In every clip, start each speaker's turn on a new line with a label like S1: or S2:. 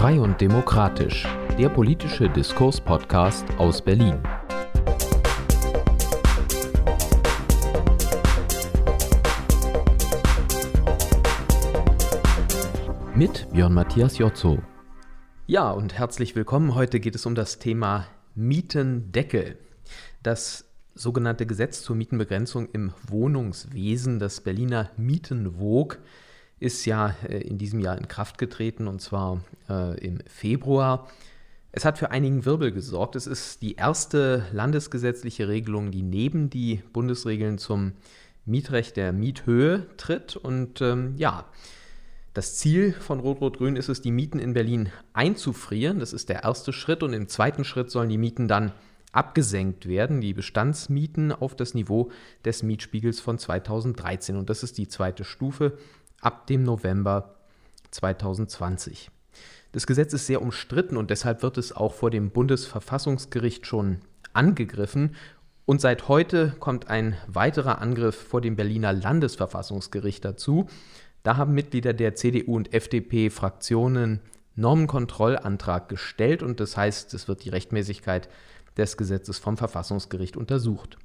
S1: Frei und Demokratisch, der politische Diskurs-Podcast aus Berlin. Mit Björn Matthias Jotzo.
S2: Ja, und herzlich willkommen. Heute geht es um das Thema Mietendeckel. Das sogenannte Gesetz zur Mietenbegrenzung im Wohnungswesen, das Berliner Mietenwog, ist ja äh, in diesem Jahr in Kraft getreten und zwar äh, im Februar. Es hat für einigen Wirbel gesorgt. Es ist die erste landesgesetzliche Regelung, die neben die Bundesregeln zum Mietrecht der Miethöhe tritt. Und ähm, ja, das Ziel von Rot-Rot-Grün ist es, die Mieten in Berlin einzufrieren. Das ist der erste Schritt. Und im zweiten Schritt sollen die Mieten dann abgesenkt werden, die Bestandsmieten auf das Niveau des Mietspiegels von 2013. Und das ist die zweite Stufe ab dem November 2020. Das Gesetz ist sehr umstritten und deshalb wird es auch vor dem Bundesverfassungsgericht schon angegriffen. Und seit heute kommt ein weiterer Angriff vor dem Berliner Landesverfassungsgericht dazu. Da haben Mitglieder der CDU und FDP-Fraktionen Normenkontrollantrag gestellt und das heißt, es wird die Rechtmäßigkeit des Gesetzes vom Verfassungsgericht untersucht.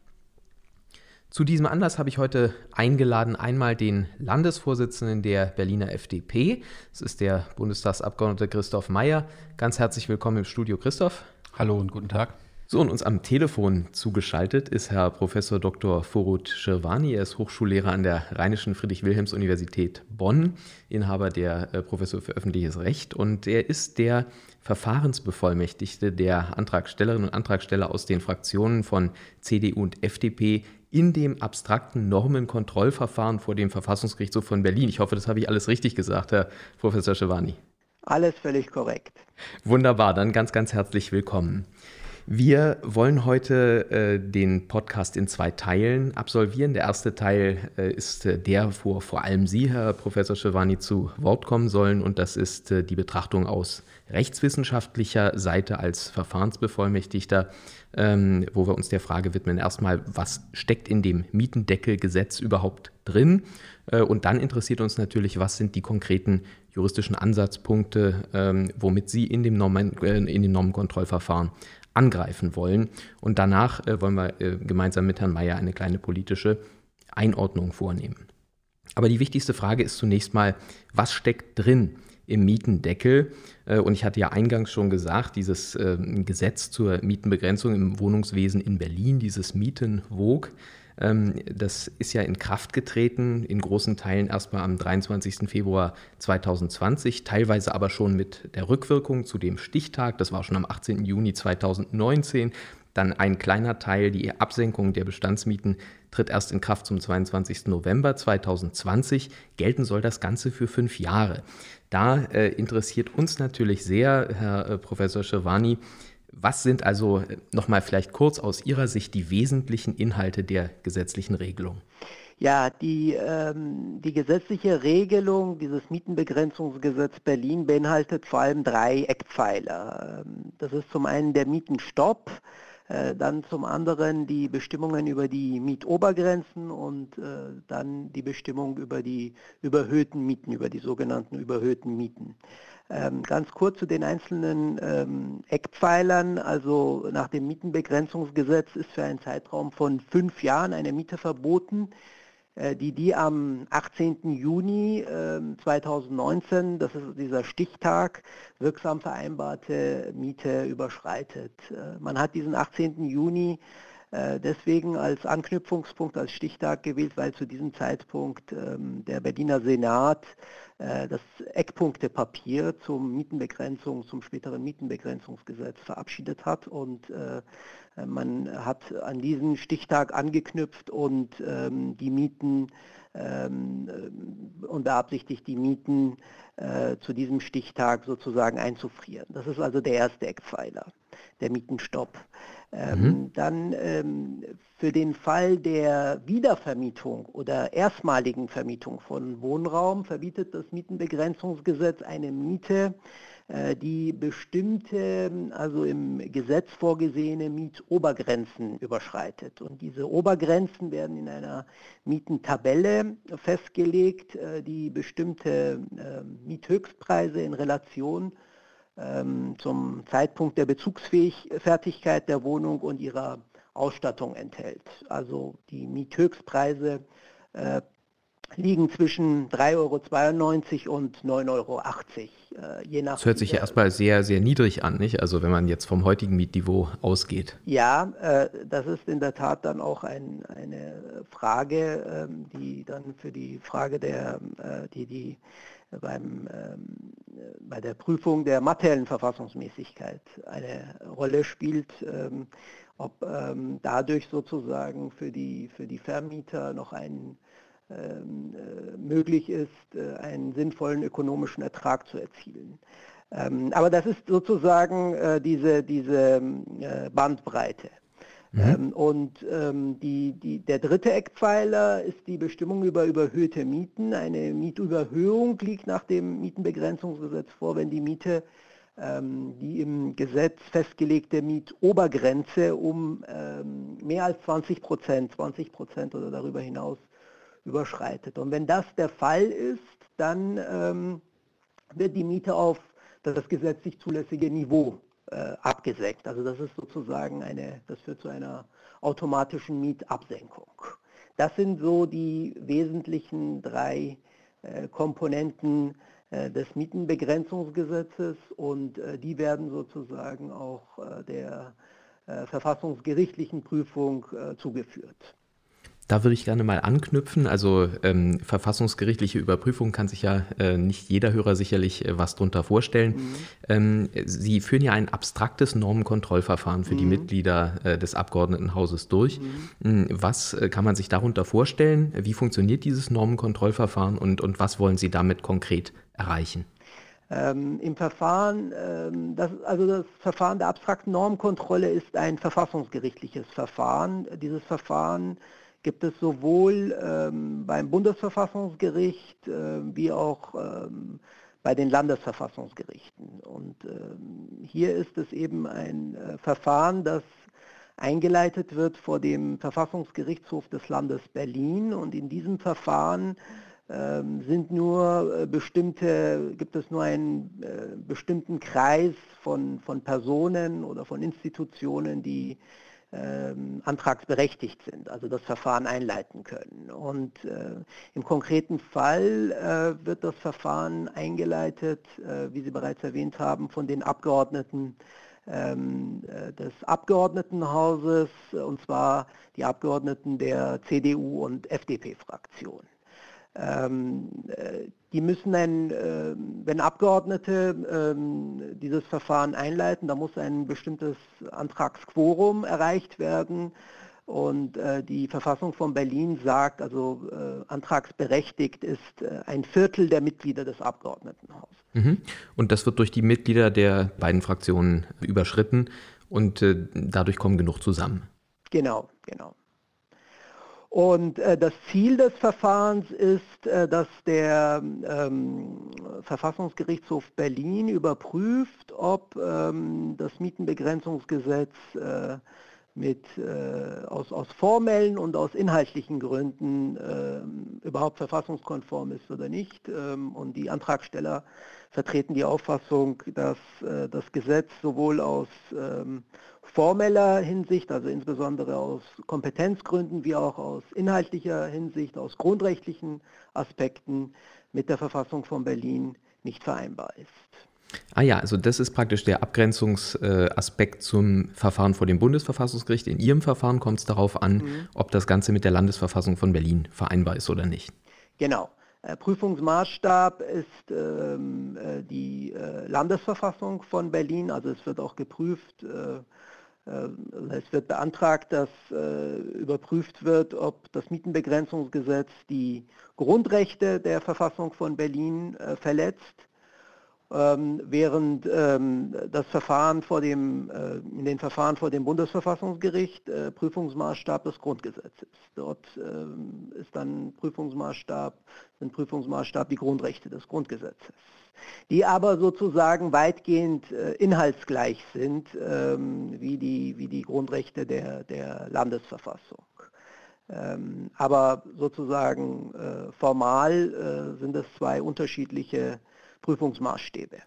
S2: Zu diesem Anlass habe ich heute eingeladen einmal den Landesvorsitzenden der Berliner FDP. Das ist der Bundestagsabgeordnete Christoph Mayer. Ganz herzlich willkommen im Studio, Christoph.
S3: Hallo und guten Tag.
S2: So, und uns am Telefon zugeschaltet ist Herr Professor Dr. Forut Schirwani. Er ist Hochschullehrer an der Rheinischen Friedrich-Wilhelms-Universität Bonn, Inhaber der äh, Professur für öffentliches Recht und er ist der Verfahrensbevollmächtigte der Antragstellerinnen und Antragsteller aus den Fraktionen von CDU und FDP in dem abstrakten Normenkontrollverfahren vor dem Verfassungsgerichtshof von Berlin. Ich hoffe, das habe ich alles richtig gesagt, Herr Professor Schewani.
S4: Alles völlig korrekt.
S2: Wunderbar, dann ganz, ganz herzlich willkommen. Wir wollen heute äh, den Podcast in zwei Teilen absolvieren. Der erste Teil äh, ist äh, der, wo vor allem Sie, Herr Professor Schewani, zu Wort kommen sollen. Und das ist äh, die Betrachtung aus rechtswissenschaftlicher Seite als Verfahrensbevollmächtigter ähm, wo wir uns der Frage widmen, erstmal, was steckt in dem Mietendeckelgesetz überhaupt drin? Äh, und dann interessiert uns natürlich, was sind die konkreten juristischen Ansatzpunkte, ähm, womit Sie in dem, Normen, äh, in dem Normenkontrollverfahren angreifen wollen. Und danach äh, wollen wir äh, gemeinsam mit Herrn Mayer eine kleine politische Einordnung vornehmen. Aber die wichtigste Frage ist zunächst mal, was steckt drin im Mietendeckel. Äh, und ich hatte ja eingangs schon gesagt, dieses ähm, Gesetz zur Mietenbegrenzung im Wohnungswesen in Berlin, dieses Mietenwog, das ist ja in Kraft getreten, in großen Teilen erstmal am 23. Februar 2020, teilweise aber schon mit der Rückwirkung zu dem Stichtag, das war schon am 18. Juni 2019. Dann ein kleiner Teil, die Absenkung der Bestandsmieten, tritt erst in Kraft zum 22. November 2020. Gelten soll das Ganze für fünf Jahre. Da äh, interessiert uns natürlich sehr, Herr äh, Professor Schirwani, was sind also äh, nochmal vielleicht kurz aus Ihrer Sicht die wesentlichen Inhalte der gesetzlichen Regelung?
S4: Ja, die, ähm, die gesetzliche Regelung, dieses Mietenbegrenzungsgesetz Berlin beinhaltet vor allem drei Eckpfeiler. Ähm, das ist zum einen der Mietenstopp, äh, dann zum anderen die Bestimmungen über die Mietobergrenzen und äh, dann die Bestimmung über die überhöhten Mieten, über die sogenannten überhöhten Mieten. Ähm, ganz kurz zu den einzelnen ähm, Eckpfeilern. Also nach dem Mietenbegrenzungsgesetz ist für einen Zeitraum von fünf Jahren eine Miete verboten, äh, die die am 18. Juni 2019, ähm, das ist dieser Stichtag, wirksam vereinbarte Miete überschreitet. Äh, man hat diesen 18. Juni äh, deswegen als Anknüpfungspunkt, als Stichtag gewählt, weil zu diesem Zeitpunkt der Berliner Senat das Eckpunktepapier zum Mietenbegrenzung, zum späteren Mietenbegrenzungsgesetz verabschiedet hat und äh, man hat an diesen Stichtag angeknüpft und ähm, die Mieten ähm, äh, und beabsichtigt, die Mieten äh, zu diesem Stichtag sozusagen einzufrieren. Das ist also der erste Eckpfeiler, der Mietenstopp. Ähm, mhm. Dann für den Fall der Wiedervermietung oder erstmaligen Vermietung von Wohnraum verbietet das Mietenbegrenzungsgesetz eine Miete, äh, die bestimmte, also im Gesetz vorgesehene Mietobergrenzen überschreitet. Und diese Obergrenzen werden in einer Mietentabelle festgelegt, äh, die bestimmte äh, Miethöchstpreise in Relation ähm, zum Zeitpunkt der Bezugsfertigkeit der Wohnung und ihrer Ausstattung enthält. Also die Miethöchstpreise äh, liegen zwischen 3,92 Euro und 9,80 Euro,
S2: äh, je nach. Das hört sich ja erstmal sehr, sehr niedrig an, nicht? Also wenn man jetzt vom heutigen Mietniveau ausgeht.
S4: Ja, äh, das ist in der Tat dann auch ein, eine Frage, ähm, die dann für die Frage der, äh, die die beim, ähm, bei der Prüfung der materiellen Verfassungsmäßigkeit eine Rolle spielt. Ähm, ob ähm, dadurch sozusagen für die, für die Vermieter noch ein ähm, äh, möglich ist, äh, einen sinnvollen ökonomischen Ertrag zu erzielen. Ähm, aber das ist sozusagen äh, diese, diese Bandbreite. Mhm. Ähm, und ähm, die, die, der dritte Eckpfeiler ist die Bestimmung über überhöhte Mieten. Eine Mietüberhöhung liegt nach dem Mietenbegrenzungsgesetz vor, wenn die Miete ähm, die im Gesetz festgelegte Mietobergrenze um ähm, mehr als 20 Prozent, 20 Prozent oder darüber hinaus überschreitet. Und wenn das der Fall ist, dann ähm, wird die Miete auf das gesetzlich zulässige Niveau äh, abgesenkt. Also das ist sozusagen eine, das führt zu einer automatischen Mietabsenkung. Das sind so die wesentlichen drei äh, Komponenten des Mietenbegrenzungsgesetzes und äh, die werden sozusagen auch äh, der äh, verfassungsgerichtlichen Prüfung zugeführt.
S2: Da würde ich gerne mal anknüpfen. Also ähm, verfassungsgerichtliche Überprüfung kann sich ja äh, nicht jeder Hörer sicherlich äh, was drunter vorstellen. Mhm. Ähm, Sie führen ja ein abstraktes Normenkontrollverfahren für mhm. die Mitglieder äh, des Abgeordnetenhauses durch. Mhm. Hm, was äh, kann man sich darunter vorstellen? Wie funktioniert dieses Normenkontrollverfahren und, und was wollen Sie damit konkret erreichen?
S4: Ähm, Im Verfahren, ähm, das, also das Verfahren der abstrakten Normenkontrolle ist ein verfassungsgerichtliches Verfahren. Dieses Verfahren gibt es sowohl ähm, beim Bundesverfassungsgericht äh, wie auch ähm, bei den Landesverfassungsgerichten. Und ähm, hier ist es eben ein äh, Verfahren, das eingeleitet wird vor dem Verfassungsgerichtshof des Landes Berlin. Und in diesem Verfahren ähm, sind nur äh, bestimmte, gibt es nur einen äh, bestimmten Kreis von, von Personen oder von Institutionen, die antragsberechtigt sind, also das Verfahren einleiten können. Und äh, im konkreten Fall äh, wird das Verfahren eingeleitet, äh, wie Sie bereits erwähnt haben, von den Abgeordneten ähm, äh, des Abgeordnetenhauses, und zwar die Abgeordneten der CDU und FDP-Fraktion. Ähm, äh, die müssen dann, äh, wenn Abgeordnete ähm, dieses Verfahren einleiten, da muss ein bestimmtes Antragsquorum erreicht werden. Und äh, die Verfassung von Berlin sagt, also antragsberechtigt ist ein Viertel der Mitglieder des Abgeordnetenhauses.
S2: Mhm. Und das wird durch die Mitglieder der beiden Fraktionen überschritten und dadurch kommen genug zusammen.
S4: Genau, genau. Und äh, das Ziel des Verfahrens ist, äh, dass der ähm, Verfassungsgerichtshof Berlin überprüft, ob ähm, das Mietenbegrenzungsgesetz äh, mit, äh, aus, aus formellen und aus inhaltlichen Gründen äh, überhaupt verfassungskonform ist oder nicht. Ähm, und die Antragsteller vertreten die Auffassung, dass äh, das Gesetz sowohl aus ähm, formeller Hinsicht, also insbesondere aus Kompetenzgründen, wie auch aus inhaltlicher Hinsicht, aus grundrechtlichen Aspekten mit der Verfassung von Berlin nicht vereinbar ist.
S2: Ah ja, also das ist praktisch der Abgrenzungsaspekt zum Verfahren vor dem Bundesverfassungsgericht. In Ihrem Verfahren kommt es darauf an, mhm. ob das Ganze mit der Landesverfassung von Berlin vereinbar ist oder nicht.
S4: Genau. Äh, Prüfungsmaßstab ist ähm, äh, die äh, Landesverfassung von Berlin, also es wird auch geprüft, äh, äh es wird beantragt, dass äh, überprüft wird, ob das Mietenbegrenzungsgesetz die Grundrechte der Verfassung von Berlin verletzt ähm, während ähm, das Verfahren vor dem, äh, in den Verfahren vor dem Bundesverfassungsgericht äh, Prüfungsmaßstab des Grundgesetzes. Dort ähm, ist dann Prüfungsmaßstab, sind Prüfungsmaßstab die Grundrechte des Grundgesetzes, die aber sozusagen weitgehend äh, inhaltsgleich sind wie, die, wie die Grundrechte der, der Landesverfassung. aber sozusagen formal sind es zwei unterschiedliche Prüfungsmaßstäbe.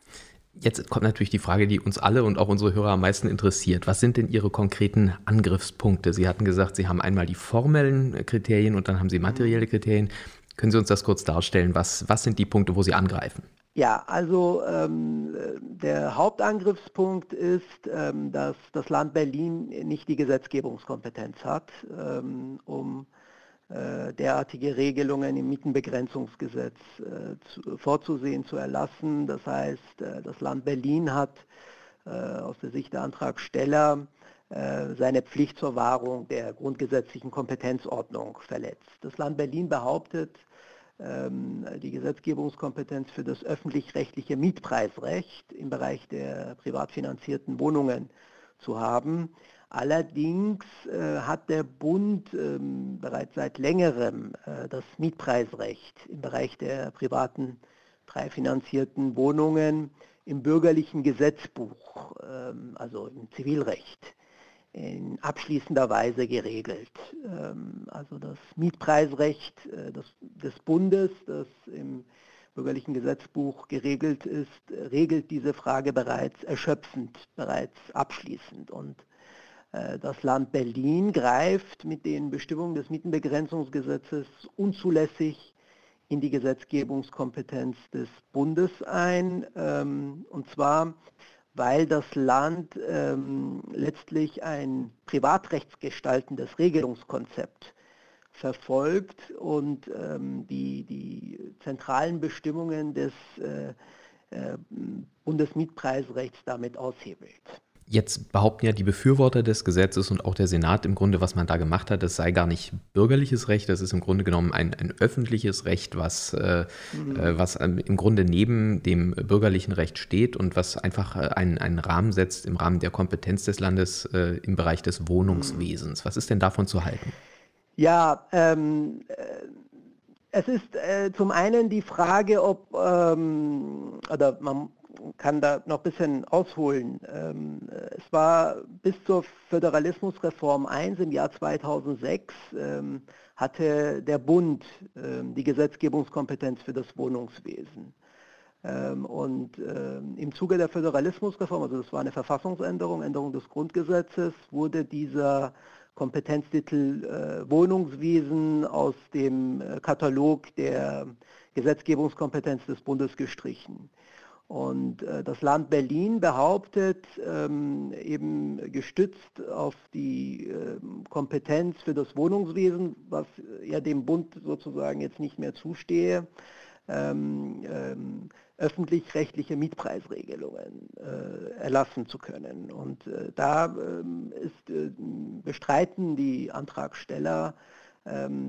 S2: Jetzt kommt natürlich die Frage, die uns alle und auch unsere Hörer am meisten interessiert. Was sind denn Ihre konkreten Angriffspunkte? Sie hatten gesagt, Sie haben einmal die formellen Kriterien und dann haben Sie materielle Kriterien. Können Sie uns das kurz darstellen? Was, was sind die Punkte, wo Sie angreifen?
S4: Ja, also ähm, der Hauptangriffspunkt ist, ähm, dass das Land Berlin nicht die Gesetzgebungskompetenz hat, ähm, um derartige Regelungen im Mietenbegrenzungsgesetz äh, zu, vorzusehen, zu erlassen. Das heißt, äh, das Land Berlin hat äh, aus der Sicht der Antragsteller äh, seine Pflicht zur Wahrung der grundgesetzlichen Kompetenzordnung verletzt. Das Land Berlin behauptet, ähm, die Gesetzgebungskompetenz für das öffentlich-rechtliche Mietpreisrecht im Bereich der privat finanzierten Wohnungen zu haben. Allerdings äh, hat der Bund ähm, bereits seit längerem äh, das Mietpreisrecht im Bereich der privaten frei finanzierten Wohnungen im bürgerlichen Gesetzbuch, ähm, also im Zivilrecht, in abschließender Weise geregelt. Ähm, also das Mietpreisrecht äh, des, des Bundes, das im bürgerlichen Gesetzbuch geregelt ist, regelt diese Frage bereits erschöpfend, bereits abschließend. Und das Land Berlin greift mit den Bestimmungen des Mietenbegrenzungsgesetzes unzulässig in die Gesetzgebungskompetenz des Bundes ein. Ähm, und zwar weil das Land ähm, letztlich ein privatrechtsgestaltendes Regelungskonzept verfolgt und ähm, die, die zentralen Bestimmungen des äh, äh, Bundesmietpreisrechts damit aushebelt.
S2: Jetzt behaupten ja die Befürworter des Gesetzes und auch der Senat im Grunde, was man da gemacht hat, das sei gar nicht bürgerliches Recht, das ist im Grunde genommen ein, ein öffentliches Recht, was, äh, mhm. äh, was ähm, im Grunde neben dem bürgerlichen Recht steht und was einfach äh, einen, einen Rahmen setzt im Rahmen der Kompetenz des Landes äh, im Bereich des Wohnungswesens. Was ist denn davon zu halten?
S4: Ja, ähm, äh, es ist äh, zum einen die Frage, ob, ähm, oder man kann da noch ein bisschen ausholen. Ähm, es war bis zur Föderalismusreform 1 im Jahr 2006 ähm, hatte der Bund ähm, die Gesetzgebungskompetenz für das Wohnungswesen. Und im Zuge der Föderalismusreform, also das war eine Verfassungsänderung, Änderung des Grundgesetzes, wurde dieser Kompetenztitel äh, Wohnungswesen aus dem äh, Katalog der Gesetzgebungskompetenz des Bundes gestrichen. Und äh, das Land Berlin behauptet, ähm, eben gestützt auf die äh, Kompetenz für das Wohnungswesen, was ja dem Bund sozusagen jetzt nicht mehr zustehe, ähm, ähm, öffentlich-rechtliche Mietpreisregelungen äh, erlassen zu können. Und äh, da ähm, ist, bestreiten die Antragsteller, ähm,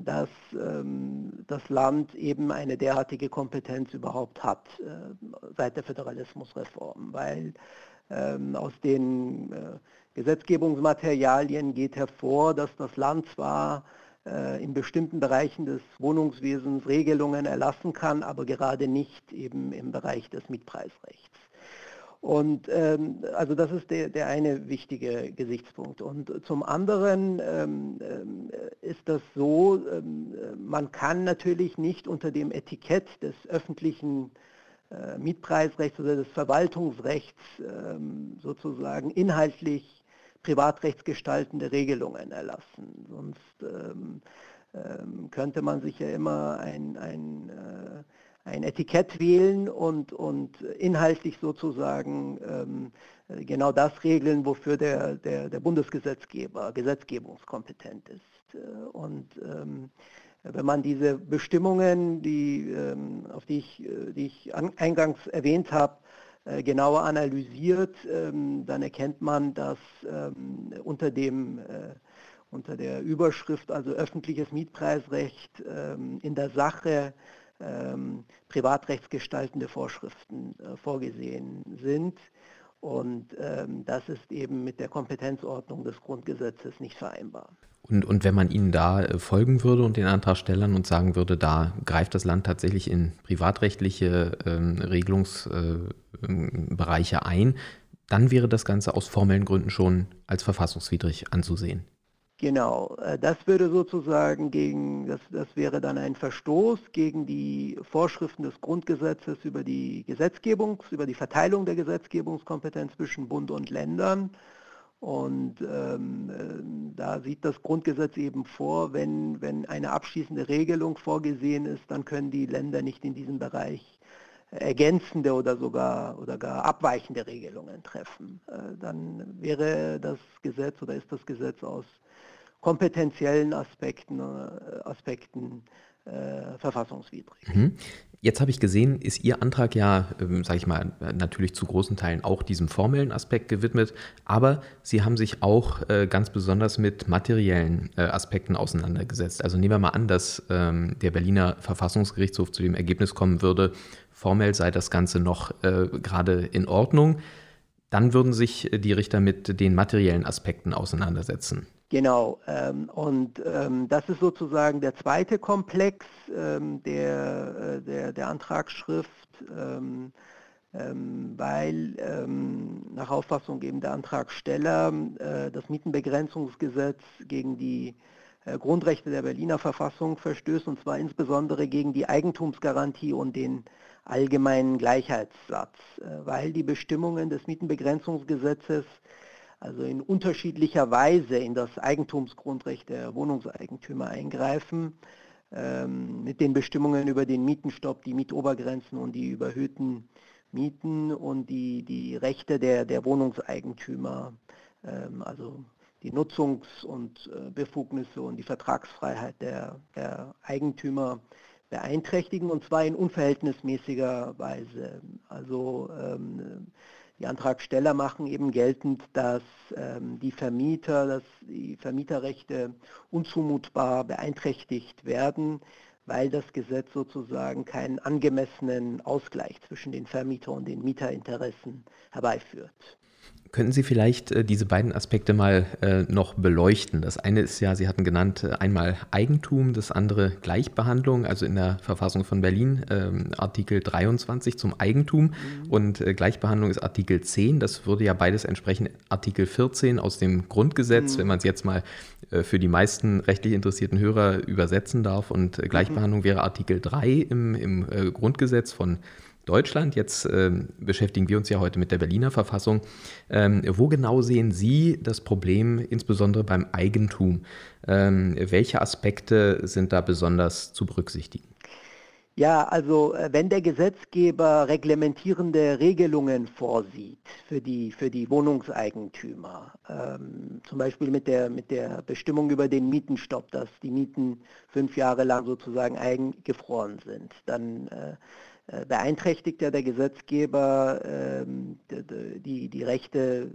S4: dass ähm, das Land eben eine derartige Kompetenz überhaupt hat äh, seit der Föderalismusreform, weil ähm, aus den äh, Gesetzgebungsmaterialien geht hervor, dass das Land zwar äh, in bestimmten Bereichen des Wohnungswesens Regelungen erlassen kann, aber gerade nicht eben im Bereich des Mietpreisrechts. Und ähm, also das ist der, der eine wichtige Gesichtspunkt. Und zum anderen ähm, äh, ist das so, ähm, man kann natürlich nicht unter dem Etikett des öffentlichen äh, Mietpreisrechts oder des Verwaltungsrechts ähm, sozusagen inhaltlich privatrechtsgestaltende Regelungen erlassen. Sonst ähm, ähm, könnte man sich ja immer ein, ein äh, ein Etikett wählen und, und inhaltlich sozusagen ähm, genau das regeln, wofür der, der, der Bundesgesetzgeber gesetzgebungskompetent ist. Äh, und ähm, wenn man diese Bestimmungen, die, ähm, auf die ich, äh, die ich eingangs erwähnt habe, äh, genauer analysiert, ähm, dann erkennt man, dass ähm, unter dem unter der Überschrift also öffentliches Mietpreisrecht ähm, in der Sache ähm, privatrechtsgestaltende Vorschriften äh, vorgesehen sind. Und ähm, das ist eben mit der Kompetenzordnung des Grundgesetzes nicht vereinbar.
S2: Und, und wenn man Ihnen da äh, folgen würde und den Antragstellern und sagen würde, da greift das Land tatsächlich in privatrechtliche ähm, Regelungsbereiche äh, ein, dann wäre das Ganze aus formellen Gründen schon als verfassungswidrig anzusehen.
S4: Genau, äh, das würde sozusagen gegen, das, das wäre dann ein Verstoß gegen die Vorschriften des Grundgesetzes über die Gesetzgebungs, über die Verteilung der Gesetzgebungskompetenz zwischen Bund und Ländern. Und ähm, äh, da sieht das Grundgesetz eben vor, wenn, wenn eine abschließende Regelung vorgesehen ist, dann können die Länder nicht in diesem Bereich ergänzende oder sogar oder gar abweichende Regelungen treffen. Äh, dann wäre das Gesetz oder ist das Gesetz aus kompetenziellen Aspekten, äh, Aspekten äh, verfassungswidrig.
S2: Mhm. Jetzt habe ich gesehen, ist Ihr Antrag ja, ähm, sage ich mal, natürlich zu großen Teilen auch diesem formellen Aspekt gewidmet, aber Sie haben sich auch äh, ganz besonders mit materiellen äh, Aspekten auseinandergesetzt. Also nehmen wir mal an, dass ähm, der Berliner Verfassungsgerichtshof zu dem Ergebnis kommen würde, formell sei das Ganze noch äh, gerade in Ordnung. Dann würden sich die Richter mit den materiellen Aspekten auseinandersetzen.
S4: Genau, ähm, und ähm, das ist sozusagen der zweite Komplex ähm, der, äh, der, der Antragsschrift, ähm, ähm, weil ähm, nach Auffassung eben der Antragsteller äh, das Mietenbegrenzungsgesetz gegen die äh, Grundrechte der Berliner Verfassung verstößt, und zwar insbesondere gegen die Eigentumsgarantie und den allgemeinen Gleichheitssatz, äh, weil die Bestimmungen des Mietenbegrenzungsgesetzes also in unterschiedlicher Weise in das Eigentumsgrundrecht der Wohnungseigentümer eingreifen, ähm, mit den Bestimmungen über den Mietenstopp, die Mietobergrenzen und die überhöhten Mieten und die, die Rechte der, der Wohnungseigentümer, ähm, also die Nutzungs- und äh, Befugnisse und die Vertragsfreiheit der, der Eigentümer beeinträchtigen und zwar in unverhältnismäßiger Weise. Also ähm, die Antragsteller machen eben geltend, dass ähm, die Vermieter, dass die Vermieterrechte unzumutbar beeinträchtigt werden, weil das Gesetz sozusagen keinen angemessenen Ausgleich zwischen den Vermieter- und den Mieterinteressen herbeiführt.
S2: Könnten Sie vielleicht äh, diese beiden Aspekte mal äh, noch beleuchten? Das eine ist ja, Sie hatten genannt, äh, einmal Eigentum, das andere Gleichbehandlung, also in der Verfassung von Berlin ähm, Artikel 23 zum Eigentum mhm. und äh, Gleichbehandlung ist Artikel 10. Das würde ja beides entsprechen Artikel 14 aus dem Grundgesetz, mhm. wenn man es jetzt mal äh, für die meisten rechtlich interessierten Hörer übersetzen darf. Und äh, Gleichbehandlung mhm. wäre Artikel 3 im, im Grundgesetz von Deutschland. Jetzt äh, beschäftigen wir uns ja heute mit der Berliner Verfassung. Ähm, wo genau sehen Sie das Problem, insbesondere beim Eigentum? Ähm, welche Aspekte sind da besonders zu berücksichtigen?
S4: Ja, also äh, wenn der Gesetzgeber reglementierende Regelungen vorsieht für die, für die Wohnungseigentümer, ähm, zum Beispiel mit der, mit der Bestimmung über den Mietenstopp, dass die Mieten fünf Jahre lang sozusagen eingefroren sind, dann äh, beeinträchtigt ja der Gesetzgeber ähm, die, die Rechte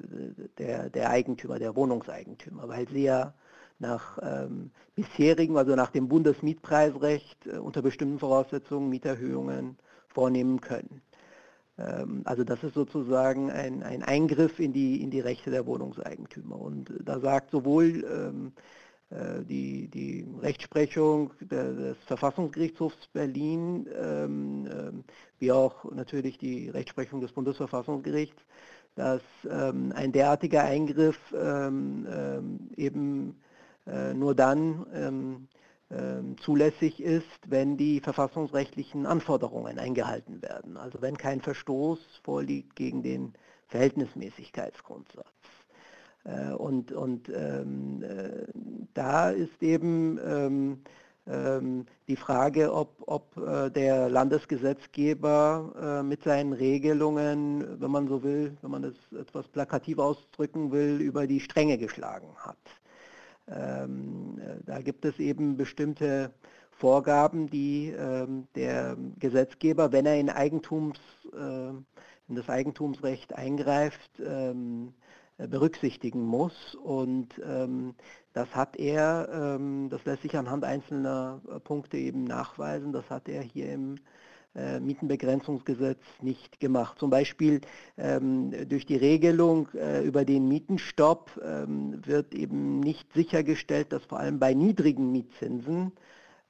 S4: der, der Eigentümer, der Wohnungseigentümer, weil sie ja nach ähm, bisherigen, also nach dem Bundesmietpreisrecht äh, unter bestimmten Voraussetzungen Mieterhöhungen vornehmen können. Ähm, also das ist sozusagen ein, ein Eingriff in die, in die Rechte der Wohnungseigentümer. Und da sagt sowohl ähm, äh, die, die Rechtsprechung des Verfassungsgerichtshofs Berlin, ähm, ähm, wie auch natürlich die Rechtsprechung des Bundesverfassungsgerichts, dass ähm, ein derartiger Eingriff eben äh, nur dann zulässig ist, wenn die verfassungsrechtlichen Anforderungen eingehalten werden. Also wenn kein Verstoß vorliegt gegen den Verhältnismäßigkeitsgrundsatz. Äh, und und ähm, äh, da ist eben ähm, ähm, die Frage, ob, ob äh, der Landesgesetzgeber mit seinen Regelungen, wenn man so will, wenn man es etwas plakativ ausdrücken will, über die Stränge geschlagen hat. Da gibt es eben bestimmte Vorgaben, die der Gesetzgeber, wenn er in, Eigentums, in das Eigentumsrecht eingreift, berücksichtigen muss. Und ähm, das hat er, ähm, das lässt sich anhand einzelner äh, Punkte eben nachweisen, das hat er hier im äh, Mietenbegrenzungsgesetz nicht gemacht. Zum Beispiel ähm, durch die Regelung äh, über den Mietenstopp ähm, wird eben nicht sichergestellt, dass vor allem bei niedrigen Mietzinsen,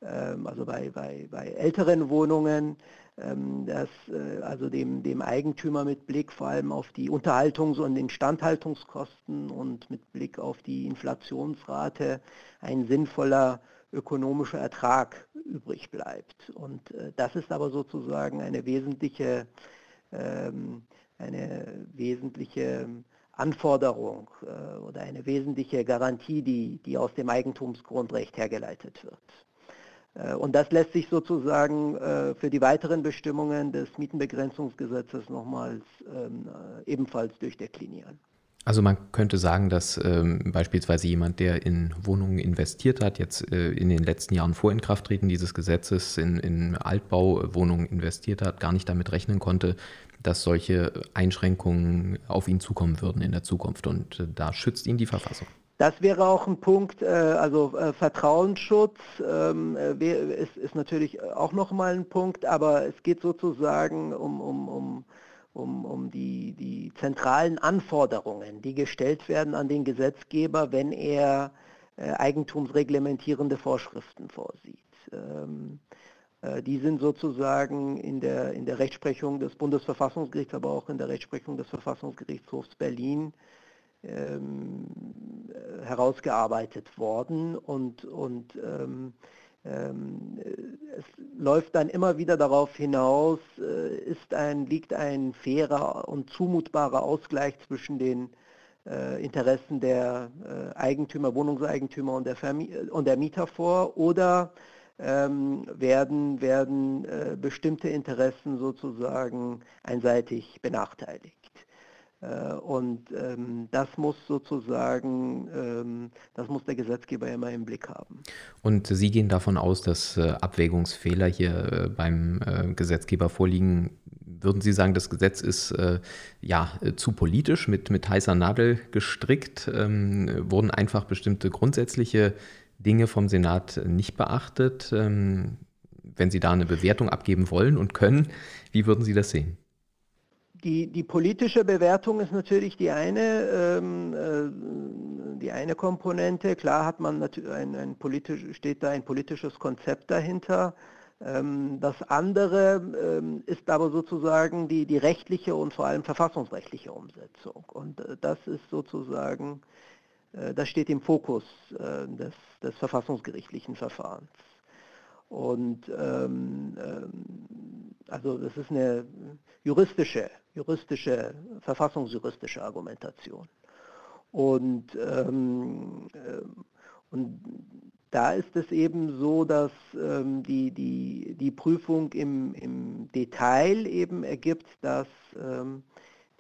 S4: also bei, bei, bei älteren Wohnungen, ähm, dass äh, also dem, dem Eigentümer mit Blick vor allem auf die Unterhaltungs- und Instandhaltungskosten und mit Blick auf die Inflationsrate ein sinnvoller ökonomischer Ertrag übrig bleibt. Und äh, das ist aber sozusagen eine wesentliche, ähm, eine wesentliche Anforderung äh, oder eine wesentliche Garantie, die, die aus dem Eigentumsgrundrecht hergeleitet wird. Äh, und das lässt sich sozusagen äh, für die weiteren Bestimmungen des Mietenbegrenzungsgesetzes nochmals ähm, äh, ebenfalls durchdeklinieren.
S2: Also man könnte sagen, dass ähm, beispielsweise jemand, der in Wohnungen investiert hat, jetzt äh, in den letzten Jahren vor Inkrafttreten dieses Gesetzes in, in Altbauwohnungen investiert hat, gar nicht damit rechnen konnte, dass solche Einschränkungen auf ihn zukommen würden in der Zukunft. Und äh, da schützt ihn die Verfassung.
S4: Das wäre auch ein Punkt, äh, also äh, Vertrauensschutz ähm, ist, ist natürlich auch nochmal ein Punkt, aber es geht sozusagen um, um, um, um, um die, die zentralen Anforderungen, die gestellt werden an den Gesetzgeber, wenn er eigentumsreglementierende Vorschriften vorsieht. Ähm, die sind sozusagen in der, in der Rechtsprechung des Bundesverfassungsgerichts, aber auch in der Rechtsprechung des Verfassungsgerichtshofs Berlin ähm, herausgearbeitet worden und, und ähm, ähm, es läuft dann immer wieder darauf hinaus, äh, ist ein, liegt ein fairer und zumutbarer Ausgleich zwischen den äh, Interessen der äh, Eigentümer, Wohnungseigentümer und der, Vermi und der Mieter vor oder ähm, werden, werden äh, bestimmte Interessen sozusagen einseitig benachteiligt. Äh, und ähm, das muss sozusagen, ähm, das muss der Gesetzgeber immer im Blick haben.
S2: Und Sie gehen davon aus, dass äh, Abwägungsfehler hier äh, beim äh, Gesetzgeber vorliegen. Würden Sie sagen, das Gesetz ist äh, ja zu politisch, mit, mit heißer Nadel gestrickt? Ähm, wurden einfach bestimmte grundsätzliche Dinge vom Senat nicht beachtet? Ähm, wenn Sie da eine Bewertung abgeben wollen und können, wie würden Sie das sehen?
S4: Die, die politische Bewertung ist natürlich die eine, ähm, äh, die eine Komponente. Klar hat man ein, ein politisch, steht da ein politisches Konzept dahinter. Ähm, das andere ähm, ist aber sozusagen die, die rechtliche und vor allem verfassungsrechtliche Umsetzung. Und äh, das ist sozusagen, äh, das steht im Fokus äh, des, des verfassungsgerichtlichen Verfahrens. Und ähm, ähm, also das ist eine juristische, juristische, verfassungsjuristische Argumentation. Und, ähm, äh, und da ist es eben so, dass ähm, die, die, die Prüfung im, im Detail eben ergibt, dass ähm,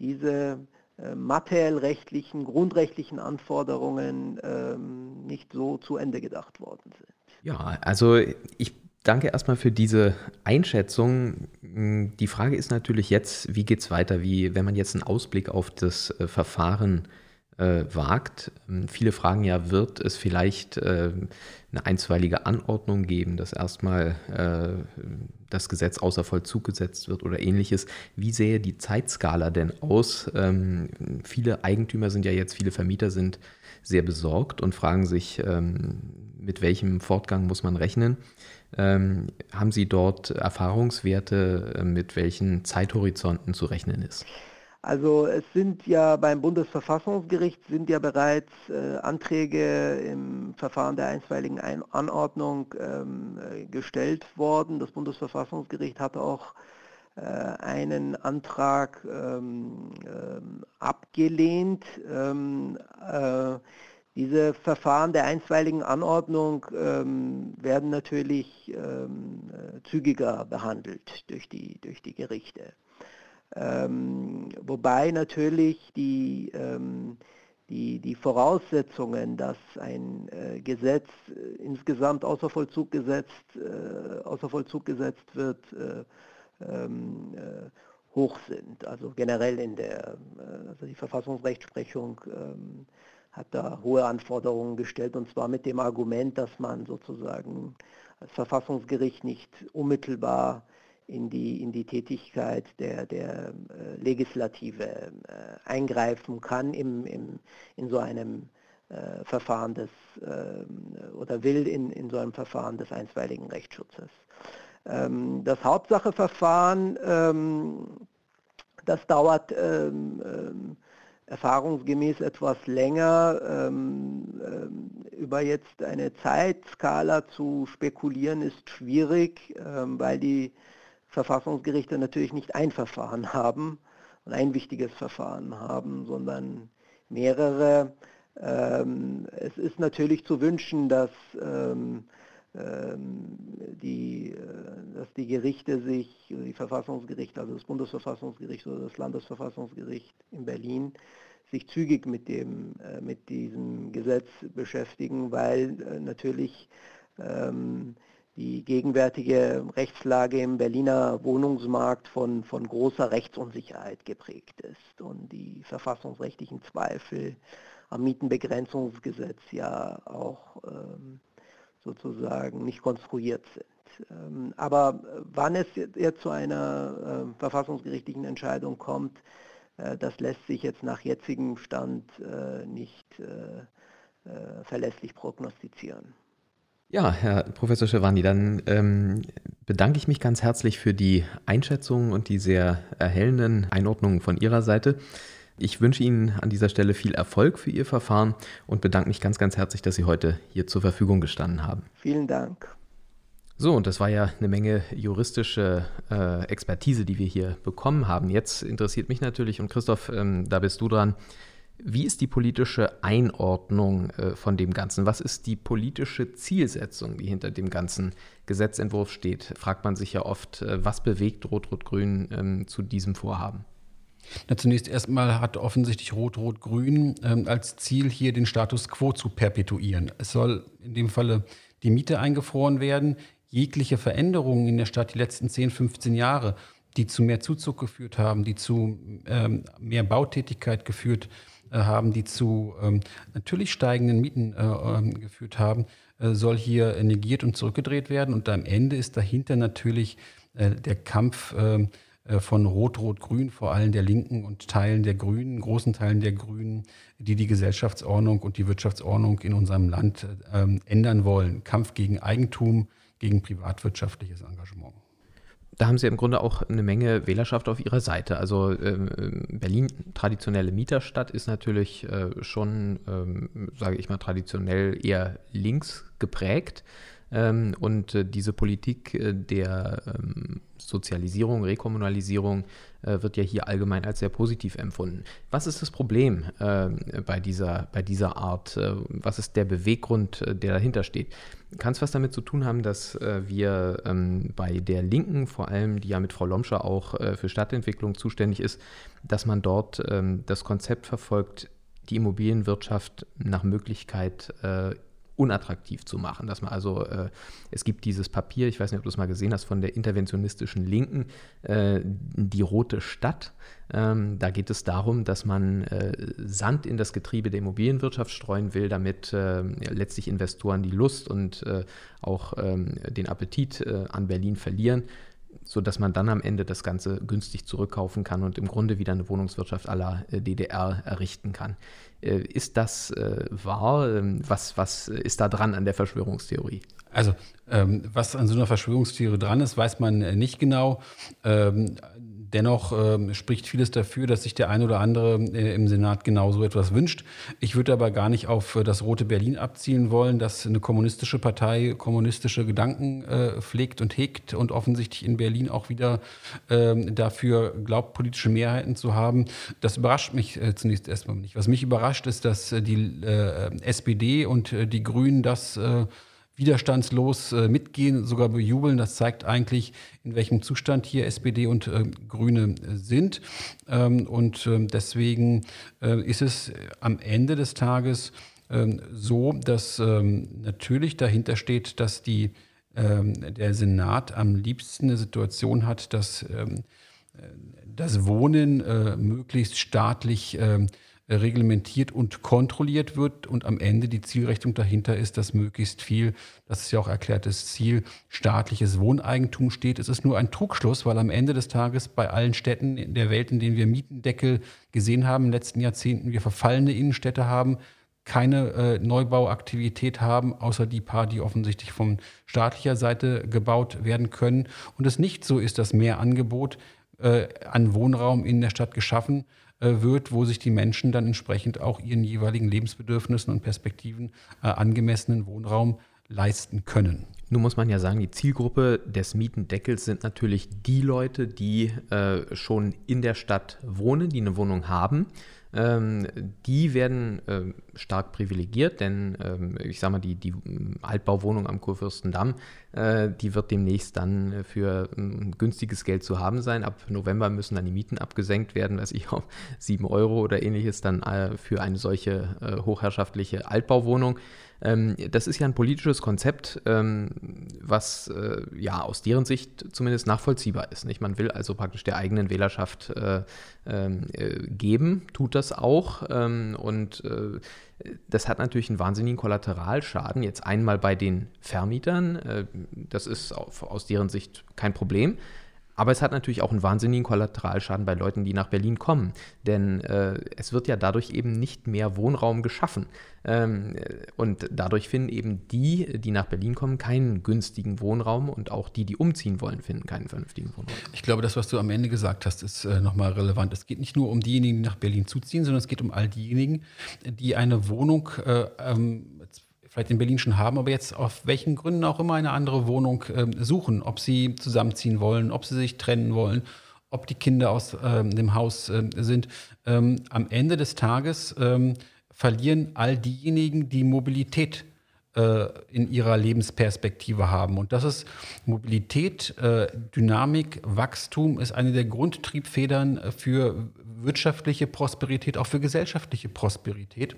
S4: diese äh, materiellrechtlichen, grundrechtlichen Anforderungen ähm, nicht so zu Ende gedacht worden sind.
S2: Ja, also ich danke erstmal für diese Einschätzung. Die Frage ist natürlich jetzt, wie geht es weiter? Wie, wenn man jetzt einen Ausblick auf das äh, Verfahren äh, wagt. Ähm, viele fragen ja, wird es vielleicht äh, eine einstweilige Anordnung geben, dass erstmal äh, das Gesetz außer Vollzug gesetzt wird oder ähnliches. Wie sähe die Zeitskala denn aus? Ähm, viele Eigentümer sind ja jetzt, viele Vermieter sind sehr besorgt und fragen sich, ähm, mit welchem Fortgang muss man rechnen. Ähm, haben Sie dort Erfahrungswerte, äh, mit welchen Zeithorizonten zu rechnen ist?
S4: Also es sind ja beim Bundesverfassungsgericht sind ja bereits äh, Anträge im Verfahren der einstweiligen Ein Anordnung ähm, äh, gestellt worden. Das Bundesverfassungsgericht hat auch äh, einen Antrag ähm, ähm abgelehnt. Ähm, äh, diese Verfahren der einstweiligen Anordnung ähm, werden natürlich ähm, äh, zügiger behandelt durch die, durch die Gerichte. Ähm, wobei natürlich die, ähm, die, die Voraussetzungen, dass ein äh, Gesetz äh, insgesamt außer Vollzug gesetzt, äh, außer Vollzug gesetzt wird, äh, ähm, äh, hoch sind. Also generell in der also die Verfassungsrechtsprechung ähm, hat da hohe Anforderungen gestellt und zwar mit dem Argument, dass man sozusagen als Verfassungsgericht nicht unmittelbar in die, in die Tätigkeit der, der äh, Legislative äh, eingreifen kann im, im, in so einem äh, Verfahren des, äh, oder will in, in so einem Verfahren des einstweiligen Rechtsschutzes. Ähm, das Hauptsacheverfahren, ähm, das dauert erfahrungsgemäß etwas länger. über jetzt eine Zeitskala zu spekulieren ist schwierig, weil die Verfassungsgerichte natürlich nicht ein Verfahren haben und ein wichtiges Verfahren haben, sondern mehrere. Ähm, es ist natürlich zu wünschen, dass, ähm, ähm, die, äh, dass die Gerichte sich, die Verfassungsgerichte, also das Bundesverfassungsgericht oder das Landesverfassungsgericht in Berlin, sich zügig mit, dem, äh, mit diesem Gesetz beschäftigen, weil äh, natürlich ähm, die gegenwärtige Rechtslage im Berliner Wohnungsmarkt von, von großer Rechtsunsicherheit geprägt ist und die verfassungsrechtlichen Zweifel am Mietenbegrenzungsgesetz ja auch ähm, sozusagen nicht konstruiert sind. Ähm, aber wann es jetzt zu einer äh, verfassungsgerichtlichen Entscheidung kommt, äh, das lässt sich jetzt nach jetzigem Stand äh, nicht äh, äh, verlässlich prognostizieren.
S2: Ja, Herr Professor Schewani, dann ähm, bedanke ich mich ganz herzlich für die Einschätzungen und die sehr erhellenden Einordnungen von Ihrer Seite. Ich wünsche Ihnen an dieser Stelle viel Erfolg für Ihr Verfahren und bedanke mich ganz, ganz herzlich, dass Sie heute hier zur Verfügung gestanden haben.
S4: Vielen Dank.
S2: So, und das war ja eine Menge juristische äh, Expertise, die wir hier bekommen haben. Jetzt interessiert mich natürlich, und Christoph, ähm, da bist du dran, wie ist die politische Einordnung äh, von dem Ganzen? Was ist die politische Zielsetzung, die hinter dem ganzen Gesetzentwurf steht? Fragt man sich ja oft, äh, was bewegt Rot-Rot-Grün ähm, zu diesem Vorhaben?
S3: Na, zunächst erstmal hat offensichtlich Rot-Rot-Grün ähm, als Ziel, hier den Status quo zu perpetuieren. Es soll in dem Falle die Miete eingefroren werden. Jegliche Veränderungen in der Stadt die letzten 10, 15 Jahre, die zu mehr Zuzug geführt haben, die zu ähm, mehr Bautätigkeit geführt haben, äh, haben, die zu ähm, natürlich steigenden Mieten äh, ähm, geführt haben, äh, soll hier negiert und zurückgedreht werden. Und am Ende ist dahinter natürlich der Kampf ähm, von Rot-Rot-Grün, vor allem der Linken und Teilen der Grünen, großen Teilen der Grünen, die die Gesellschaftsordnung und die Wirtschaftsordnung in unserem Land ändern wollen. Kampf gegen Eigentum, gegen privatwirtschaftliches Engagement
S2: da haben Sie im Grunde auch eine Menge Wählerschaft auf Ihrer Seite. Also ähm, Berlin, traditionelle Mieterstadt, ist natürlich äh, schon, ähm, sage ich mal, traditionell eher links geprägt. Ähm, und äh, diese Politik äh, der ähm, Sozialisierung, Rekommunalisierung äh, wird ja hier allgemein als sehr positiv empfunden. Was ist das Problem äh, bei, dieser, bei dieser Art? Äh, was ist der Beweggrund, äh, der dahinter steht? Kann es was damit zu tun haben, dass wir ähm, bei der Linken, vor allem, die ja mit Frau Lomscher auch für Stadtentwicklung zuständig ist, dass man dort ähm, das Konzept verfolgt, die Immobilienwirtschaft nach Möglichkeit unattraktiv zu machen. Dass man also, äh, es gibt dieses Papier, ich weiß nicht, ob du es mal gesehen hast, von der interventionistischen Linken, äh, die rote Stadt. Ähm, da geht es darum, dass man äh, Sand in das Getriebe der Immobilienwirtschaft streuen will, damit äh, letztlich Investoren die Lust und äh, auch ähm, den Appetit äh, an Berlin verlieren sodass man dann am Ende das Ganze günstig zurückkaufen kann und im Grunde wieder eine Wohnungswirtschaft aller DDR errichten kann. Äh, ist das äh, wahr? Ähm, was, was ist da dran an der Verschwörungstheorie?
S3: Also, ähm, was an so einer Verschwörungstheorie dran ist, weiß man äh, nicht genau. Ähm, Dennoch äh, spricht vieles dafür, dass sich der ein oder andere äh, im Senat genau so etwas wünscht. Ich würde aber gar nicht auf äh, das rote Berlin abzielen wollen, dass eine kommunistische Partei kommunistische Gedanken äh, pflegt und hegt und offensichtlich in Berlin auch wieder ähm, dafür glaubt, politische Mehrheiten zu haben. Das überrascht mich äh, zunächst erstmal nicht. Was mich überrascht, ist, dass äh, die SPD und die Grünen das widerstandslos äh, mitgehen, sogar bejubeln. Das zeigt eigentlich, in welchem Zustand hier SPD und äh, Grüne äh, sind. Ähm, und ähm, deswegen äh, ist es am Ende des Tages ähm, so, dass ähm, natürlich dahinter steht, dass die, der Senat am liebsten eine Situation hat, dass äh, das Wohnen äh, möglichst staatlich reglementiert und kontrolliert wird und am Ende die Zielrichtung dahinter ist, dass möglichst viel, das ist ja auch erklärtes Ziel, staatliches Wohneigentum steht. Es ist nur ein Trugschluss, weil am Ende des Tages bei allen Städten in der Welt, in denen wir Mietendeckel gesehen haben in den letzten Jahrzehnten, wir verfallene Innenstädte haben, keine äh, Neubauaktivität haben, außer die paar, die offensichtlich von staatlicher Seite gebaut werden können. Und es nicht so ist, dass mehr Angebot äh, an Wohnraum in der Stadt geschaffen wird, wo sich die Menschen dann entsprechend auch ihren jeweiligen Lebensbedürfnissen und Perspektiven äh, angemessenen Wohnraum leisten können.
S2: Nun muss man ja sagen, die Zielgruppe des Mietendeckels sind natürlich die Leute, die äh, schon in der Stadt wohnen, die eine Wohnung haben. Ähm, die werden ähm, stark privilegiert, denn ähm, ich sage mal, die, die Altbauwohnung am Kurfürstendamm, äh, die wird demnächst dann für ähm, günstiges Geld zu haben sein. Ab November müssen dann die Mieten abgesenkt werden, weiß ich, auf 7 Euro oder ähnliches dann äh, für eine solche äh, hochherrschaftliche Altbauwohnung. Ähm, das ist ja ein politisches Konzept, ähm, was äh, ja aus deren Sicht zumindest nachvollziehbar ist. Nicht? Man will also praktisch der eigenen Wählerschaft äh, ähm, äh, geben, tut das auch ähm, und äh, das hat natürlich einen wahnsinnigen Kollateralschaden. Jetzt einmal bei den Vermietern, äh, das ist aus deren Sicht kein Problem. Aber es hat natürlich auch einen wahnsinnigen Kollateralschaden bei Leuten, die nach Berlin kommen. Denn äh, es wird ja dadurch eben nicht mehr Wohnraum geschaffen. Ähm, und dadurch finden eben die, die nach Berlin kommen, keinen günstigen Wohnraum und auch die, die umziehen wollen, finden keinen vernünftigen Wohnraum.
S3: Ich glaube, das, was du am Ende gesagt hast, ist äh, nochmal relevant. Es geht nicht nur um diejenigen, die nach Berlin zuziehen, sondern es geht um all diejenigen, die eine Wohnung äh, ähm, vielleicht in Berlin schon haben, aber jetzt auf welchen Gründen auch immer eine andere Wohnung äh, suchen, ob sie zusammenziehen wollen, ob sie sich trennen wollen, ob die Kinder aus äh, dem Haus äh, sind. Ähm, am Ende des Tages ähm, verlieren all diejenigen, die Mobilität äh, in ihrer Lebensperspektive haben. Und das ist Mobilität, äh, Dynamik, Wachstum ist eine der Grundtriebfedern für wirtschaftliche Prosperität, auch für gesellschaftliche Prosperität.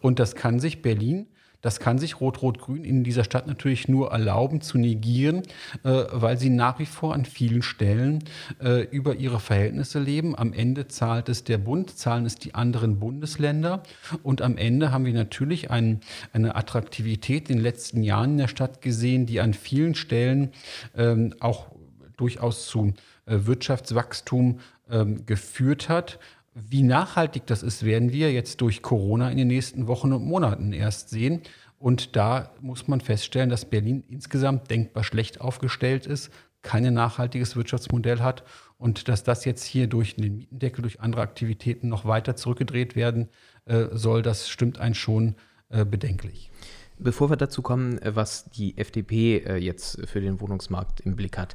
S3: Und das kann sich Berlin das kann sich Rot-Rot-Grün in dieser Stadt natürlich nur erlauben zu negieren, äh, weil sie nach wie vor an vielen Stellen äh, über ihre Verhältnisse leben. Am Ende zahlt es der Bund, zahlen es die anderen Bundesländer. Und am Ende haben wir natürlich ein, eine Attraktivität in den letzten Jahren in der Stadt gesehen, die an vielen Stellen ähm, auch durchaus zu äh, Wirtschaftswachstum ähm, geführt hat. Wie nachhaltig das ist, werden wir jetzt durch Corona in den nächsten Wochen und Monaten erst sehen. Und da muss man feststellen, dass Berlin insgesamt denkbar schlecht aufgestellt ist, kein nachhaltiges Wirtschaftsmodell hat und dass das jetzt hier durch den Mietendeckel, durch andere Aktivitäten noch weiter zurückgedreht werden äh, soll, das stimmt einen schon äh, bedenklich.
S2: Bevor wir dazu kommen, äh, was die FDP jetzt für den Wohnungsmarkt im Blick hat,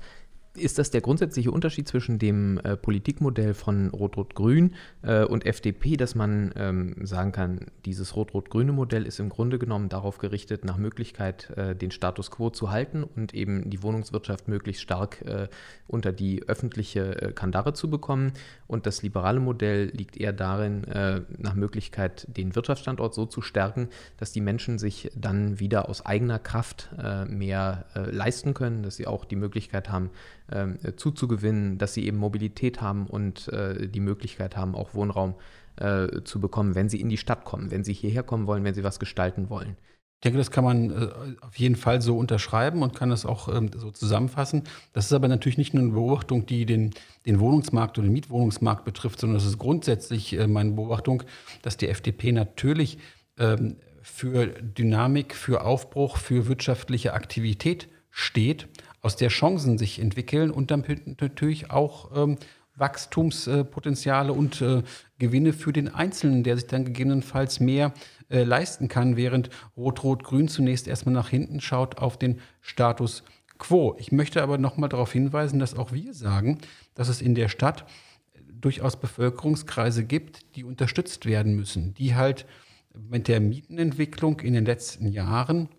S2: ist das der grundsätzliche Unterschied zwischen dem äh, Politikmodell von Rot-Rot-Grün äh, und FDP, dass man ähm, sagen kann, dieses Rot-Rot-Grüne Modell ist im Grunde genommen darauf gerichtet, nach Möglichkeit äh, den Status quo zu halten und eben die Wohnungswirtschaft möglichst stark äh, unter die öffentliche äh, Kandare zu bekommen. Und das liberale Modell liegt eher darin, äh, nach Möglichkeit den Wirtschaftsstandort so zu stärken, dass die Menschen sich dann wieder aus eigener Kraft mehr leisten können, dass sie auch die Möglichkeit haben, ähm, zuzugewinnen, dass sie eben Mobilität haben und äh, die Möglichkeit haben, auch Wohnraum äh, zu bekommen, wenn sie in die Stadt kommen, wenn sie hierher kommen wollen, wenn sie was gestalten wollen.
S3: Ich denke, das kann man äh, auf jeden Fall so unterschreiben und kann das auch ähm, so zusammenfassen. Das ist aber natürlich nicht nur eine Beobachtung, die den, den Wohnungsmarkt oder den Mietwohnungsmarkt betrifft, sondern es ist grundsätzlich äh, meine Beobachtung, dass die FDP natürlich ähm, für Dynamik, für Aufbruch, für wirtschaftliche Aktivität steht, aus der Chancen sich entwickeln und dann natürlich auch ähm, Wachstumspotenziale und äh, Gewinne für den Einzelnen, der sich dann gegebenenfalls mehr äh, leisten kann, während Rot-Rot-Grün zunächst erstmal nach hinten schaut auf den Status quo. Ich möchte aber nochmal darauf hinweisen, dass auch wir sagen, dass es in der Stadt durchaus Bevölkerungskreise gibt, die unterstützt werden müssen, die halt mit der Mietenentwicklung in den letzten Jahren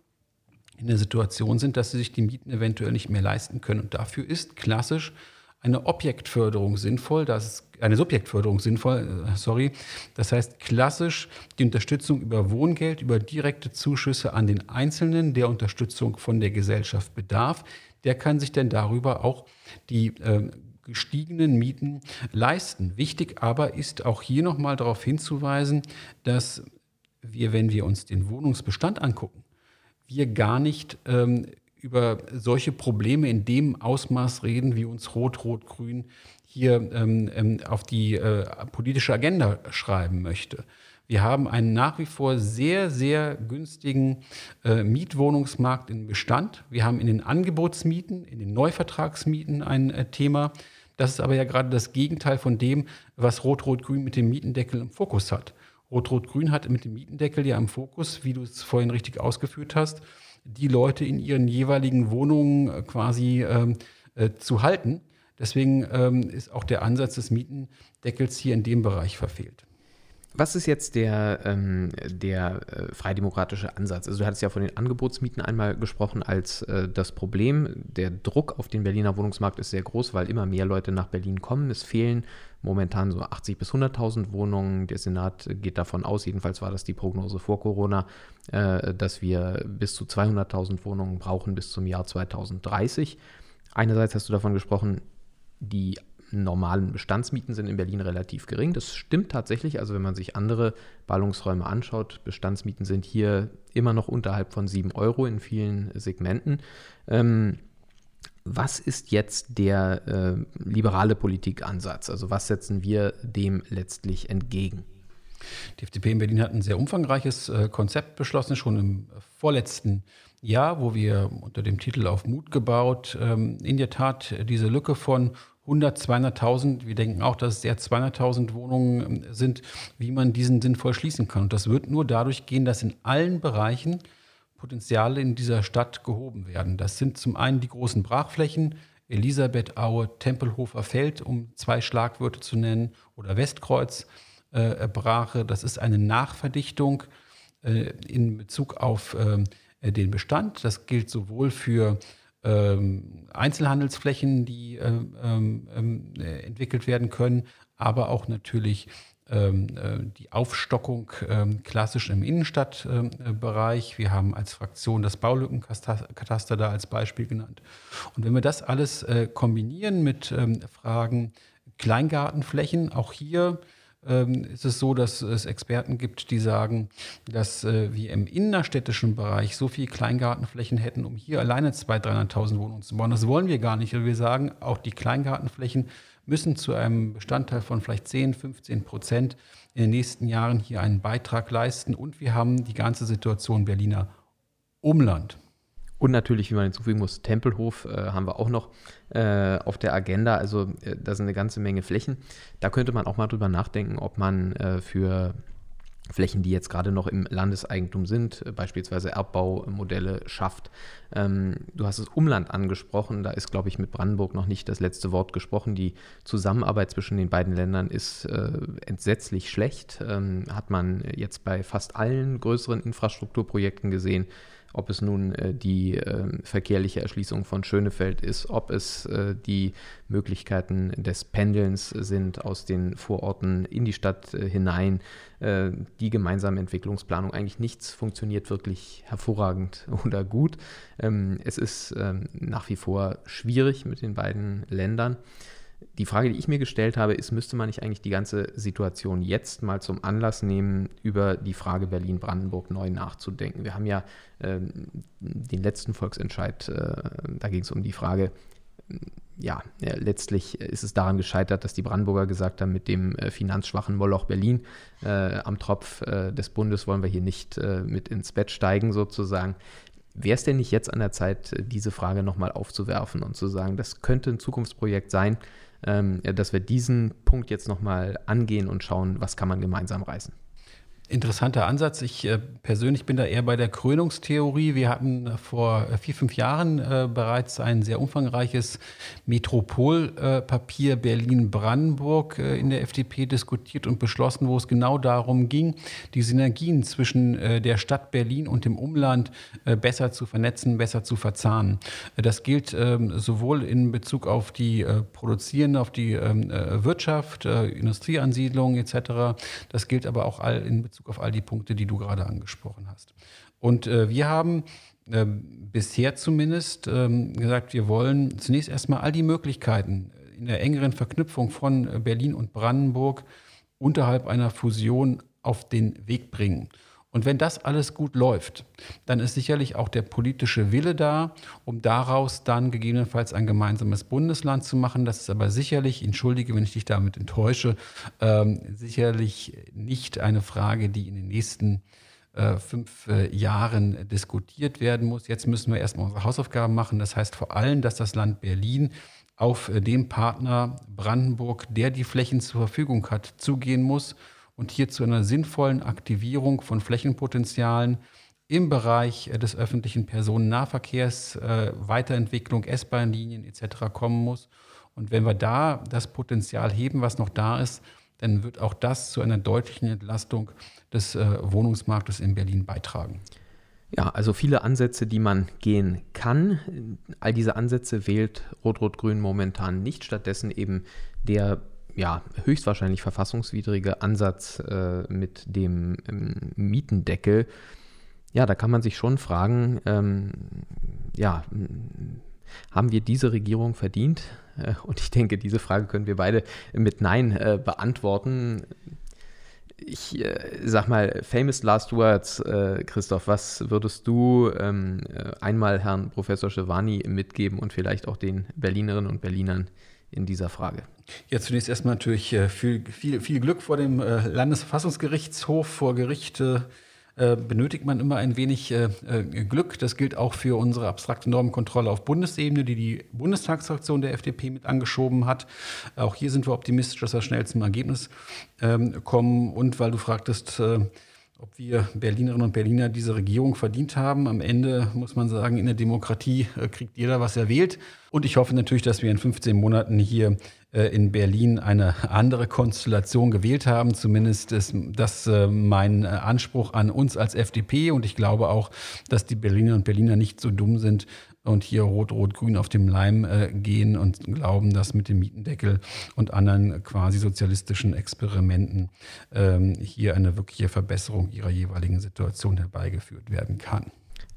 S3: in der Situation sind, dass sie sich die Mieten eventuell nicht mehr leisten können. Und dafür ist klassisch eine Objektförderung sinnvoll, das ist eine Subjektförderung sinnvoll, äh, sorry. Das heißt klassisch die Unterstützung über Wohngeld, über direkte Zuschüsse an den Einzelnen, der Unterstützung von der Gesellschaft bedarf. Der kann sich dann darüber auch die äh, gestiegenen Mieten leisten. Wichtig aber ist auch hier nochmal darauf hinzuweisen, dass wir, wenn wir uns den Wohnungsbestand angucken, wir gar nicht ähm, über solche Probleme in dem Ausmaß reden, wie uns Rot-Rot-Grün hier ähm, ähm, auf die äh, politische Agenda schreiben möchte. Wir haben einen nach wie vor sehr, sehr günstigen äh, Mietwohnungsmarkt im Bestand. Wir haben in den Angebotsmieten, in den Neuvertragsmieten ein äh, Thema. Das ist aber ja gerade das Gegenteil von dem, was Rot-Rot-Grün mit dem Mietendeckel im Fokus hat. Rot-Rot-Grün hat mit dem Mietendeckel ja im Fokus, wie du es vorhin richtig ausgeführt hast, die Leute in ihren jeweiligen Wohnungen äh, quasi ähm, äh, zu halten. Deswegen ähm, ist auch der Ansatz des Mietendeckels hier in dem Bereich verfehlt.
S2: Was ist jetzt der, ähm, der äh, freidemokratische Ansatz? Also du hattest ja von den Angebotsmieten einmal gesprochen als äh, das Problem. Der Druck auf den Berliner Wohnungsmarkt ist sehr groß, weil immer mehr Leute nach Berlin kommen. Es fehlen momentan so 80.000 bis 100.000 Wohnungen. Der Senat geht davon aus, jedenfalls war das die Prognose vor Corona, äh, dass wir bis zu 200.000 Wohnungen brauchen bis zum Jahr 2030. Einerseits hast du davon gesprochen, die normalen Bestandsmieten sind in Berlin relativ gering. Das stimmt tatsächlich. Also wenn man sich andere Ballungsräume anschaut, Bestandsmieten sind hier immer noch unterhalb von 7 Euro in vielen Segmenten. Ähm, was ist jetzt der äh, liberale Politikansatz? Also was setzen wir dem letztlich entgegen?
S3: Die FDP in Berlin hat ein sehr umfangreiches äh, Konzept beschlossen, schon im vorletzten Jahr, wo wir unter dem Titel auf Mut gebaut ähm, in der Tat diese Lücke von 100, 200.000. Wir denken auch, dass es eher 200.000 Wohnungen ähm, sind, wie man diesen sinnvoll schließen kann. Und das wird nur dadurch gehen, dass in allen Bereichen Potenziale in dieser Stadt gehoben werden. Das sind zum einen die großen Brachflächen, Elisabethaue, Tempelhofer Feld, um zwei Schlagwörter zu nennen, oder Westkreuz äh, Brache. Das ist eine Nachverdichtung äh, in Bezug auf äh, den Bestand. Das gilt sowohl für ähm, Einzelhandelsflächen, die ähm, ähm, äh, entwickelt werden können, aber auch natürlich ähm, äh, die Aufstockung ähm, klassisch im Innenstadtbereich. Wir haben als Fraktion das Baulückenkataster da als Beispiel genannt. Und wenn wir das alles äh, kombinieren mit ähm, Fragen Kleingartenflächen, auch hier ähm, ist es so, dass es Experten gibt, die sagen, dass äh, wir im innerstädtischen Bereich so viel Kleingartenflächen hätten, um hier alleine 200.000, 300.000 Wohnungen zu bauen. Das wollen wir gar nicht. Wir sagen, auch die Kleingartenflächen müssen zu einem Bestandteil von vielleicht 10, 15 Prozent in den nächsten Jahren hier einen Beitrag leisten. Und wir haben die ganze Situation Berliner Umland.
S2: Und natürlich, wie man hinzufügen muss, Tempelhof äh, haben wir auch noch äh, auf der Agenda. Also äh, da sind eine ganze Menge Flächen. Da könnte man auch mal drüber nachdenken, ob man äh, für Flächen, die jetzt gerade noch im Landeseigentum sind, äh, beispielsweise Erdbaumodelle schafft. Ähm, du hast das Umland angesprochen, da ist, glaube ich, mit Brandenburg noch nicht das letzte Wort gesprochen. Die Zusammenarbeit zwischen den beiden Ländern ist äh, entsetzlich schlecht, ähm, hat man jetzt bei fast allen größeren Infrastrukturprojekten gesehen ob es nun äh, die äh, verkehrliche Erschließung von Schönefeld ist, ob es äh, die Möglichkeiten des Pendelns sind aus den Vororten in die Stadt äh, hinein, äh, die gemeinsame Entwicklungsplanung. Eigentlich nichts funktioniert wirklich hervorragend oder gut. Ähm, es ist ähm, nach wie vor schwierig mit den beiden Ländern die Frage, die ich mir gestellt habe, ist, müsste man nicht eigentlich die ganze Situation jetzt mal zum Anlass nehmen, über die Frage Berlin-Brandenburg neu nachzudenken? Wir haben ja äh, den letzten Volksentscheid, äh, da ging es um die Frage, ja, ja, letztlich ist es daran gescheitert, dass die Brandenburger gesagt haben, mit dem äh, finanzschwachen Moloch Berlin äh, am Tropf äh, des Bundes wollen wir hier nicht äh, mit ins Bett steigen sozusagen. Wäre es denn nicht jetzt an der Zeit, diese Frage nochmal aufzuwerfen und zu sagen, das könnte ein Zukunftsprojekt sein, ähm, dass wir diesen Punkt jetzt nochmal angehen und schauen, was kann man gemeinsam reißen.
S3: Interessanter Ansatz. Ich äh, persönlich bin da eher bei der Krönungstheorie. Wir hatten vor äh, vier, fünf Jahren äh, bereits ein sehr umfangreiches Metropolpapier Berlin-Brandenburg äh, in der FDP diskutiert und beschlossen, wo es genau darum ging, die Synergien zwischen äh, der Stadt Berlin und dem Umland äh, besser zu vernetzen, besser zu verzahnen. das gilt ähm, sowohl in Bezug auf die produzierende, auf die ähm, Wirtschaft, Industrieansiedlung etc. Das gilt aber auch all in Bezug Bezug auf all die Punkte, die du gerade angesprochen hast. Und äh, wir haben äh, bisher zumindest ähm, gesagt, wir wollen zunächst erstmal all die Möglichkeiten in der engeren Verknüpfung von äh, Berlin und Brandenburg unterhalb einer Fusion auf den Weg bringen. Und wenn das alles gut läuft, dann ist sicherlich auch der politische Wille da, um daraus dann gegebenenfalls ein gemeinsames Bundesland zu machen. Das ist aber sicherlich, entschuldige, wenn ich dich damit enttäusche, ähm, sicherlich nicht eine Frage, die in den nächsten äh, fünf äh, Jahren diskutiert werden muss. Jetzt müssen wir erstmal unsere Hausaufgaben machen. Das heißt vor allem, dass das Land Berlin auf äh, den Partner Brandenburg, der die Flächen zur Verfügung hat, zugehen muss und hier zu einer sinnvollen Aktivierung von Flächenpotenzialen im Bereich äh, des öffentlichen Personennahverkehrs, äh, Weiterentwicklung, S-Bahn-Linien etc. kommen muss. Und wenn wir da das Potenzial heben, was noch da ist, dann wird auch das zu einer deutlichen Entlastung des äh, Wohnungsmarktes in Berlin beitragen.
S2: Ja, also viele Ansätze, die man gehen kann. All diese Ansätze wählt Rot-Rot-Grün momentan nicht. Stattdessen eben der ja, höchstwahrscheinlich verfassungswidrige Ansatz äh, mit dem ähm, Mietendeckel. Ja, da kann man sich schon fragen, ähm, ja, haben wir diese Regierung verdient? Äh, und ich denke, diese Frage können wir beide mit Nein äh, beantworten ich äh, sag mal, famous last words, äh, Christoph, was würdest du ähm, äh, einmal Herrn Professor Schewani mitgeben und vielleicht auch den Berlinerinnen und Berlinern in dieser Frage?
S3: Ja, zunächst erstmal natürlich äh, viel, viel, viel Glück vor dem äh, Landesverfassungsgerichtshof, vor Gerichte äh, benötigt man immer ein wenig Glück. Das gilt auch für unsere abstrakte Normenkontrolle auf Bundesebene, die die Bundestagsfraktion der FDP mit angeschoben hat. Auch hier sind wir optimistisch, dass wir schnell zum Ergebnis ähm, kommen. Und weil du fragtest, ob wir Berlinerinnen und Berliner diese Regierung verdient haben. Am Ende muss man sagen, in der Demokratie kriegt jeder, was er wählt. Und ich hoffe natürlich, dass wir in 15 Monaten hier äh, in Berlin eine andere Konstellation gewählt haben. Zumindest ist das äh, mein äh, Anspruch an uns als FDP. Und ich glaube auch, dass die Berliner und Berliner nicht so dumm sind und hier Rot-Rot-Grün auf dem Leim gehen und glauben, dass mit dem Mietendeckel und anderen quasi sozialistischen Experimenten ähm, hier eine wirkliche Verbesserung ihrer jeweiligen Situation herbeigeführt werden kann.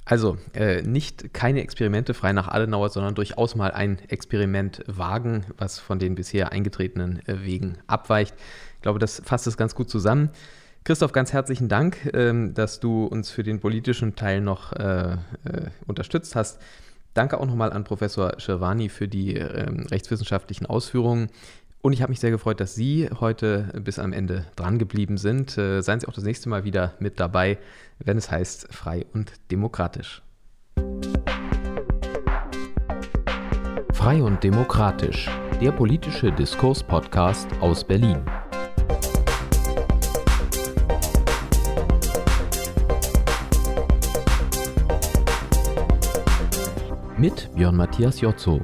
S2: Also äh, nicht keine Experimente frei nach Adenauer, sondern durchaus mal ein Experiment wagen, was von den bisher eingetretenen äh, Wegen abweicht. Ich glaube, das fasst es ganz gut zusammen. Christoph, ganz herzlichen Dank, ähm, dass du uns für den politischen Teil noch äh, äh unterstützt hast. Danke auch nochmal an Professor Schirwani für die ähm, rechtswissenschaftlichen Ausführungen. Und ich habe mich sehr gefreut, dass Sie heute bis am Ende dran geblieben sind. Äh, seien Sie auch das nächste Mal wieder mit dabei, wenn es heißt frei und demokratisch.
S1: Frei und demokratisch, der politische Diskurs-Podcast aus Berlin. Mit Björn Matthias Jotzo.